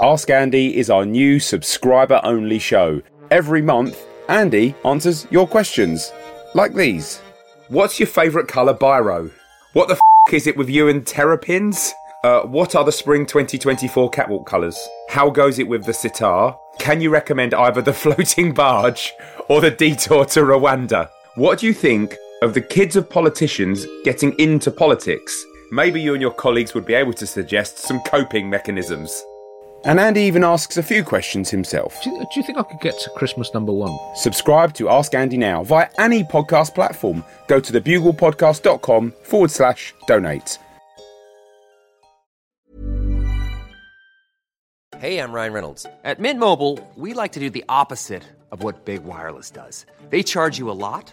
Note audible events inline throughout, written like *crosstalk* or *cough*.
Ask Andy is our new subscriber only show. Every month, Andy answers your questions. Like these What's your favourite colour biro? What the f is it with you and terrapins? Uh, what are the spring 2024 catwalk colours? How goes it with the sitar? Can you recommend either the *laughs* floating barge or the detour to Rwanda? What do you think of the kids of politicians getting into politics? Maybe you and your colleagues would be able to suggest some coping mechanisms. And Andy even asks a few questions himself. Do you, do you think I could get to Christmas number one? Subscribe to Ask Andy now via any podcast platform. Go to thebuglepodcast.com forward slash donate. Hey, I'm Ryan Reynolds. At Mint Mobile, we like to do the opposite of what Big Wireless does. They charge you a lot,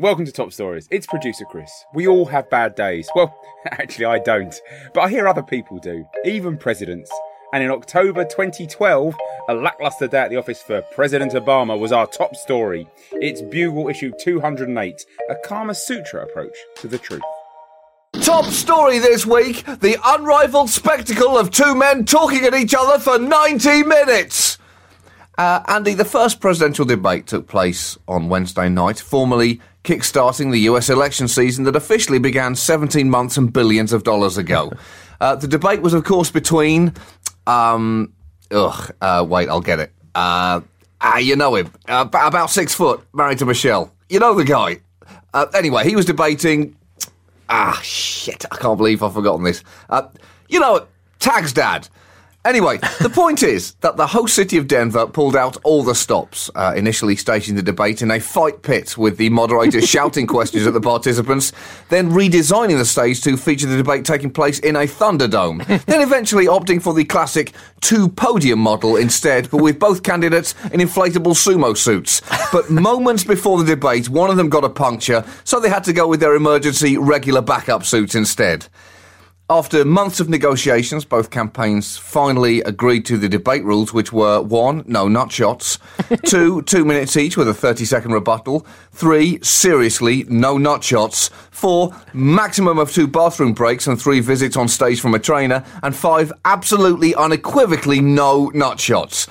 Welcome to Top Stories. It's producer Chris. We all have bad days. Well, *laughs* actually, I don't. But I hear other people do, even presidents. And in October 2012, a lackluster day at the office for President Obama was our top story. It's Bugle issue 208, a Kama Sutra approach to the truth. Top story this week the unrivaled spectacle of two men talking at each other for 90 minutes. Uh, Andy, the first presidential debate took place on Wednesday night, formally kick-starting the US election season that officially began 17 months and billions of dollars ago. *laughs* uh, the debate was, of course, between. Um, ugh, uh, wait, I'll get it. Uh, ah, you know him. Uh, about six foot, married to Michelle. You know the guy. Uh, anyway, he was debating. Ah, shit, I can't believe I've forgotten this. Uh, you know, Tag's dad. Anyway, the point is that the host city of Denver pulled out all the stops, uh, initially staging the debate in a fight pit with the moderator *laughs* shouting questions at the participants, then redesigning the stage to feature the debate taking place in a Thunderdome, *laughs* then eventually opting for the classic two podium model instead, but with both candidates in inflatable sumo suits. But *laughs* moments before the debate, one of them got a puncture, so they had to go with their emergency regular backup suits instead. After months of negotiations, both campaigns finally agreed to the debate rules, which were one, no nut shots, *laughs* two, two minutes each with a 30 second rebuttal, three, seriously, no nut shots, four, maximum of two bathroom breaks and three visits on stage from a trainer, and five, absolutely unequivocally no nut shots.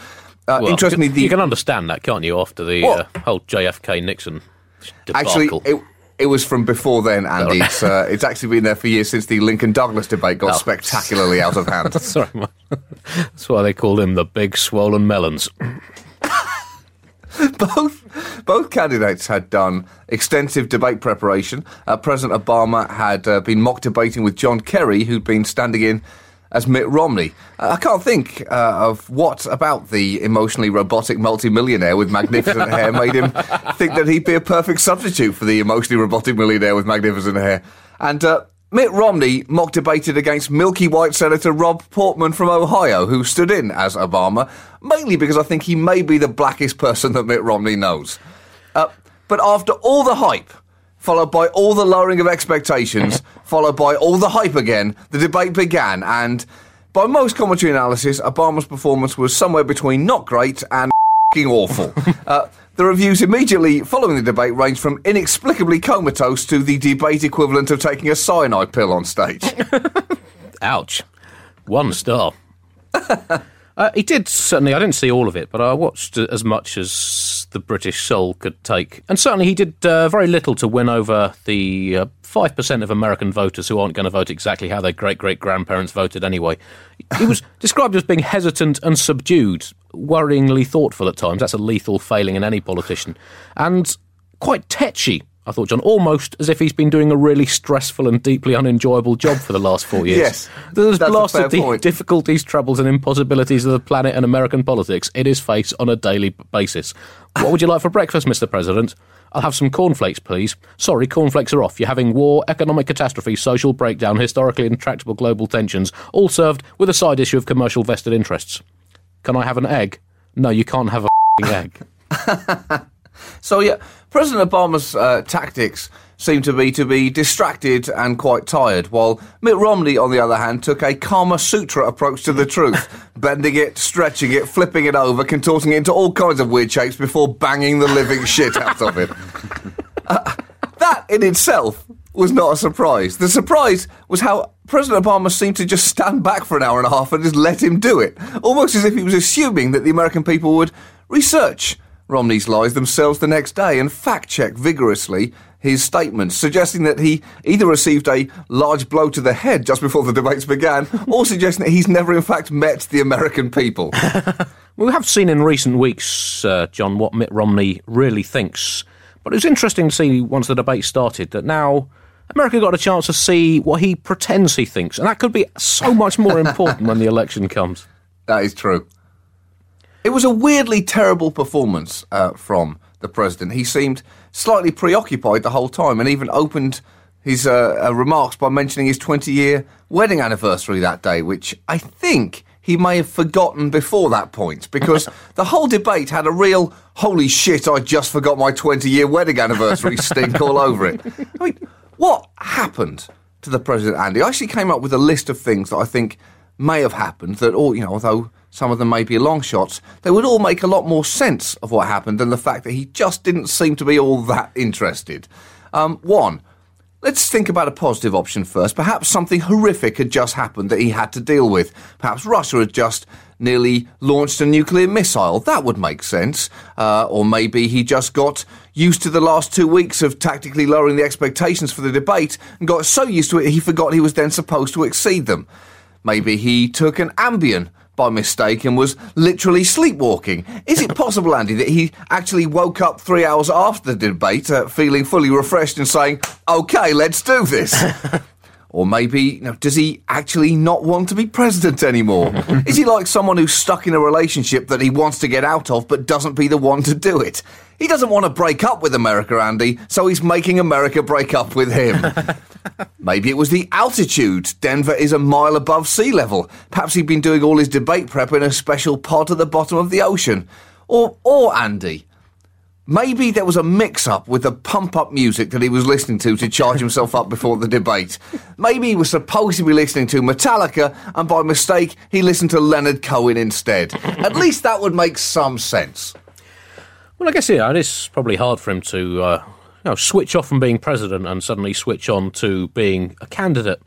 Uh, Well, interestingly, you the can understand that, can't you? After the What? uh, whole JFK Nixon Actually, debacle. it, it was from before then, Andy. It's, uh, it's actually been there for years since the Lincoln Douglas debate got Oh. spectacularly out of hand. *laughs* Sorry, man. That's why they called him the Big Swollen Melons. *laughs* both both candidates had done extensive debate preparation. Uh, President Obama had uh, been mock debating with John Kerry, who'd been standing in as Mitt Romney. I can't think uh, of what about the emotionally robotic multimillionaire with magnificent *laughs* hair made him think that he'd be a perfect substitute for the emotionally robotic millionaire with magnificent hair. And uh, Mitt Romney mock debated against Milky White Senator Rob Portman from Ohio, who stood in as Obama, mainly because I think he may be the blackest person that Mitt Romney knows. Uh, but after all the hype followed by all the lowering of expectations, *laughs* followed by all the hype again. The debate began, and by most commentary analysis, Obama's performance was somewhere between not great and fing awful. *laughs* Uh, the reviews immediately following the debate ranged from inexplicably comatose to the debate equivalent of taking a cyanide pill on stage. *laughs* Ouch. One star. uh, he did certainly. I didn't see all of it, but I watched as much as the British soul could take, and certainly he did uh, very little to win over the uh, five percent of American voters who aren't going to vote exactly how their great great grandparents voted anyway. He was *laughs* described as being hesitant and subdued, worryingly thoughtful at times. That's a lethal failing in any politician, and quite tetchy. I thought, John, almost as if he's been doing a really stressful and deeply unenjoyable job for the last four *laughs* years. Yes, There's blasted the point. difficulties, troubles, and impossibilities of the planet and American politics in his face on a daily basis. What would you like for breakfast, Mr. President? I'll have some cornflakes, please. Sorry, cornflakes are off. You're having war, economic catastrophe, social breakdown, historically intractable global tensions, all served with a side issue of commercial vested interests. Can I have an egg? No, you can't have a *laughs* f***ing egg. *laughs* So yeah, President Obama's uh, tactics seem to be to be distracted and quite tired, while Mitt Romney, on the other hand, took a Kama Sutra approach to the *laughs* truth, bending it, stretching it, flipping it over, contorting it into all kinds of weird shapes before banging the living shit out of it. *laughs* Uh, that in itself was not a surprise. The surprise was how President Obama seemed to just stand back for an hour and a half and just let him do it, almost as if he was assuming that the American people would research Romney's lies themselves the next day and fact check vigorously his statements, suggesting that he either received a large blow to the head just before the debates began, *laughs* or suggesting that he's never in fact met the American people. *laughs* We have seen in recent weeks, uh, John, what Mitt Romney really thinks. But it was interesting to see once the debate started that now America got a chance to see what he pretends he thinks. And that could be so much more *laughs* important when the election comes. That is true. It was a weirdly terrible performance uh, from the president. He seemed slightly preoccupied the whole time and even opened his uh, uh, remarks by mentioning his 20 year wedding anniversary that day, which I think he may have forgotten before that point because *laughs* the whole debate had a real holy shit, I just forgot my 20 year wedding anniversary *laughs* stink all over it. I mean, what happened to the president, Andy? I actually came up with a list of things that I think may have happened that all, you know, although some of them may be long shots, they would all make a lot more sense of what happened than the fact that he just didn't seem to be all that interested. Um, one, let's think about a positive option first. Perhaps something horrific had just happened that he had to deal with. Perhaps Russia had just nearly launched a nuclear missile. That would make sense. Uh, or maybe he just got used to the last two weeks of tactically lowering the expectations for the debate and got so used to it he forgot he was then supposed to exceed them. Maybe he took an Ambien by mistake and was literally sleepwalking. Is it possible, Andy, that he actually woke up three hours after the debate uh, feeling fully refreshed and saying, OK, let's do this? *laughs* Or maybe, you know, does he actually not want to be president anymore? *laughs* Is he like someone who's stuck in a relationship that he wants to get out of but doesn't be the one to do it? He doesn't want to break up with America, Andy, so he's making America break up with him. *laughs* Maybe it was the altitude. Denver is a mile above sea level. Perhaps he'd been doing all his debate prep in a special pod at the bottom of the ocean. Or, or Andy, maybe there was a mix up with the pump up music that he was listening to to charge himself up before the debate. Maybe he was supposed to be listening to Metallica and by mistake he listened to Leonard Cohen instead. At least that would make some sense. Well, I guess, yeah, it is probably hard for him to uh, you know, switch off from being president and suddenly switch on to being a candidate.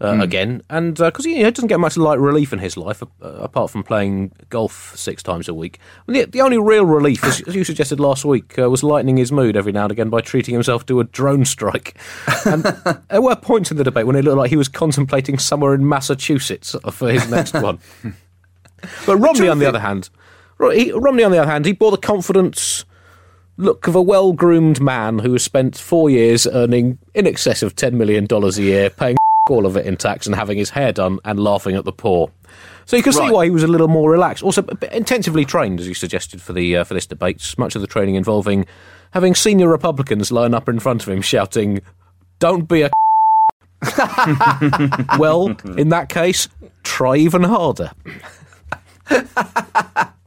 Uh, Again, and because he, he doesn't get much light relief in his life uh, apart from playing golf six times a week. And the, the only real relief, as, as you suggested last week, uh, was lightening his mood every now and again by treating himself to a drone strike. And *laughs* there were points in the debate when it looked like he was contemplating somewhere in Massachusetts for his next *laughs* one. But Romney, on the other hand, he, Romney, on the other hand, he bore the confidence look of a well-groomed man who has spent four years earning in excess of ten million dollars a year, paying all of it in tax and having his hair done and laughing at the poor. So you can see why he was a little more relaxed. Also, intensively trained, as you suggested for the uh, for this debate. Much of the training involving having senior Republicans line up in front of him shouting, "Don't be a." *laughs* well, in that case, try even harder. *laughs*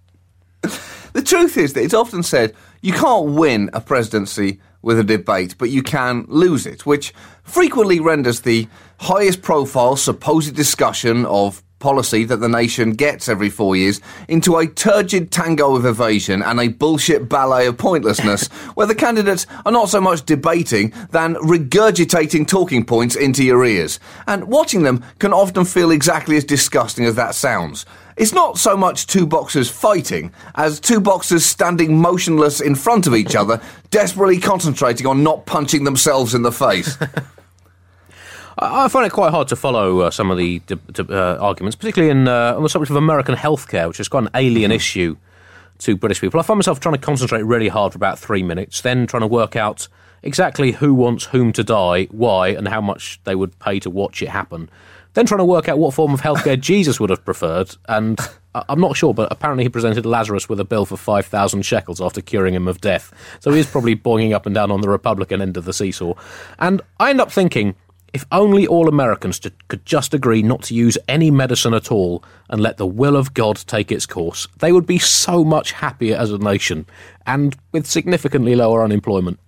The truth is that it's often said you can't win a presidency with a debate, but you can lose it, which frequently renders the highest profile supposed discussion of policy that the nation gets every four years into a turgid tango of evasion and a bullshit ballet of pointlessness *laughs* where the candidates are not so much debating than regurgitating talking points into your ears. And watching them can often feel exactly as disgusting as that sounds. It's not so much two boxers fighting as two boxers standing motionless in front of each other, desperately concentrating on not punching themselves in the face. *laughs* I, find it quite hard to follow uh, some of the uh, arguments, particularly in, uh, on the subject of American healthcare, which is quite an alien issue to British people. I find myself trying to concentrate really hard for about three minutes, then trying to work out exactly who wants whom to die, why, and how much they would pay to watch it happen. Then trying to work out what form of healthcare *laughs* Jesus would have preferred, and I'm not sure, but apparently he presented Lazarus with a bill for 5,000 shekels after curing him of death. So he is probably boinging up and down on the Republican end of the seesaw. And I end up thinking, if only all Americans ju- could just agree not to use any medicine at all and let the will of God take its course, they would be so much happier as a nation and with significantly lower unemployment.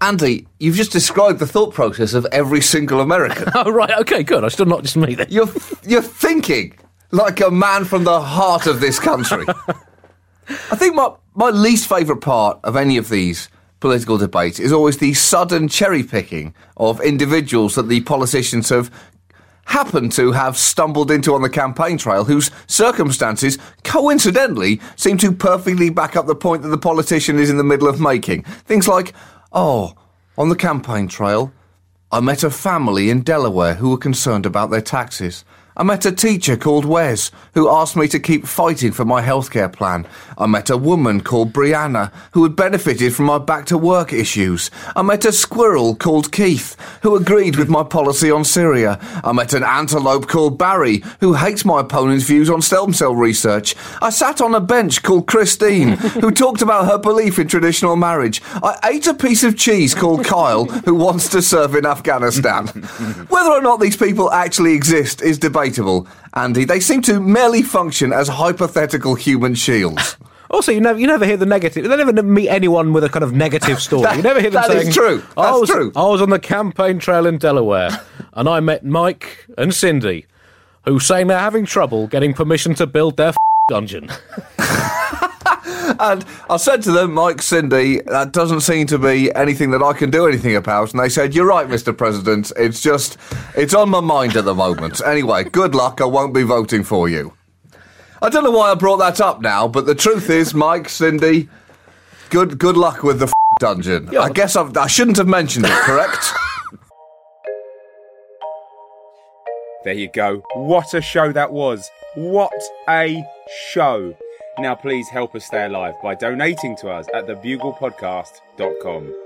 Andy, you've just described the thought process of every single American. *laughs* Oh, right, okay, good. I still not just me then. You're, you're thinking like a man from the heart of this country. *laughs* I think my, my least favourite part of any of these political debates is always the sudden cherry picking of individuals that the politicians have happened to have stumbled into on the campaign trail whose circumstances coincidentally seem to perfectly back up the point that the politician is in the middle of making. Things like, oh, on the campaign trail, I met a family in Delaware who were concerned about their taxes. I met a teacher called Wes who asked me to keep fighting for my healthcare plan. I met a woman called Brianna who had benefited from my back to work issues. I met a squirrel called Keith who agreed with my policy on Syria. I met an antelope called Barry who hates my opponent's views on stem cell research. I sat on a bench called Christine *laughs* who talked about her belief in traditional marriage. I ate a piece of cheese called Kyle who wants to serve in Afghanistan. *laughs* Whether or not these people actually exist is debatable, Andy. They seem to merely function as hypothetical human shields. *laughs* Also, you never you never hear the negative. You never meet anyone with a kind of negative story. *laughs* you never hear them that is saying, true. I That's was, true." I was on the campaign trail in Delaware, *laughs* and I met Mike and Cindy, who saying they're having trouble getting permission to build their dungeon. And I said to them, Mike, Cindy, that doesn't seem to be anything that I can do anything about. And they said, You're right, Mr. President. It's just, it's on my mind at the moment. Anyway, good luck. I won't be voting for you. I don't know why I brought that up now, but the truth is, Mike, Cindy, good good luck with the f- dungeon. I guess I've, I shouldn't have mentioned it, correct? *laughs* There you go. What a show that was. What a show. Now, please help us stay alive by donating to us at thebuglepodcast.com.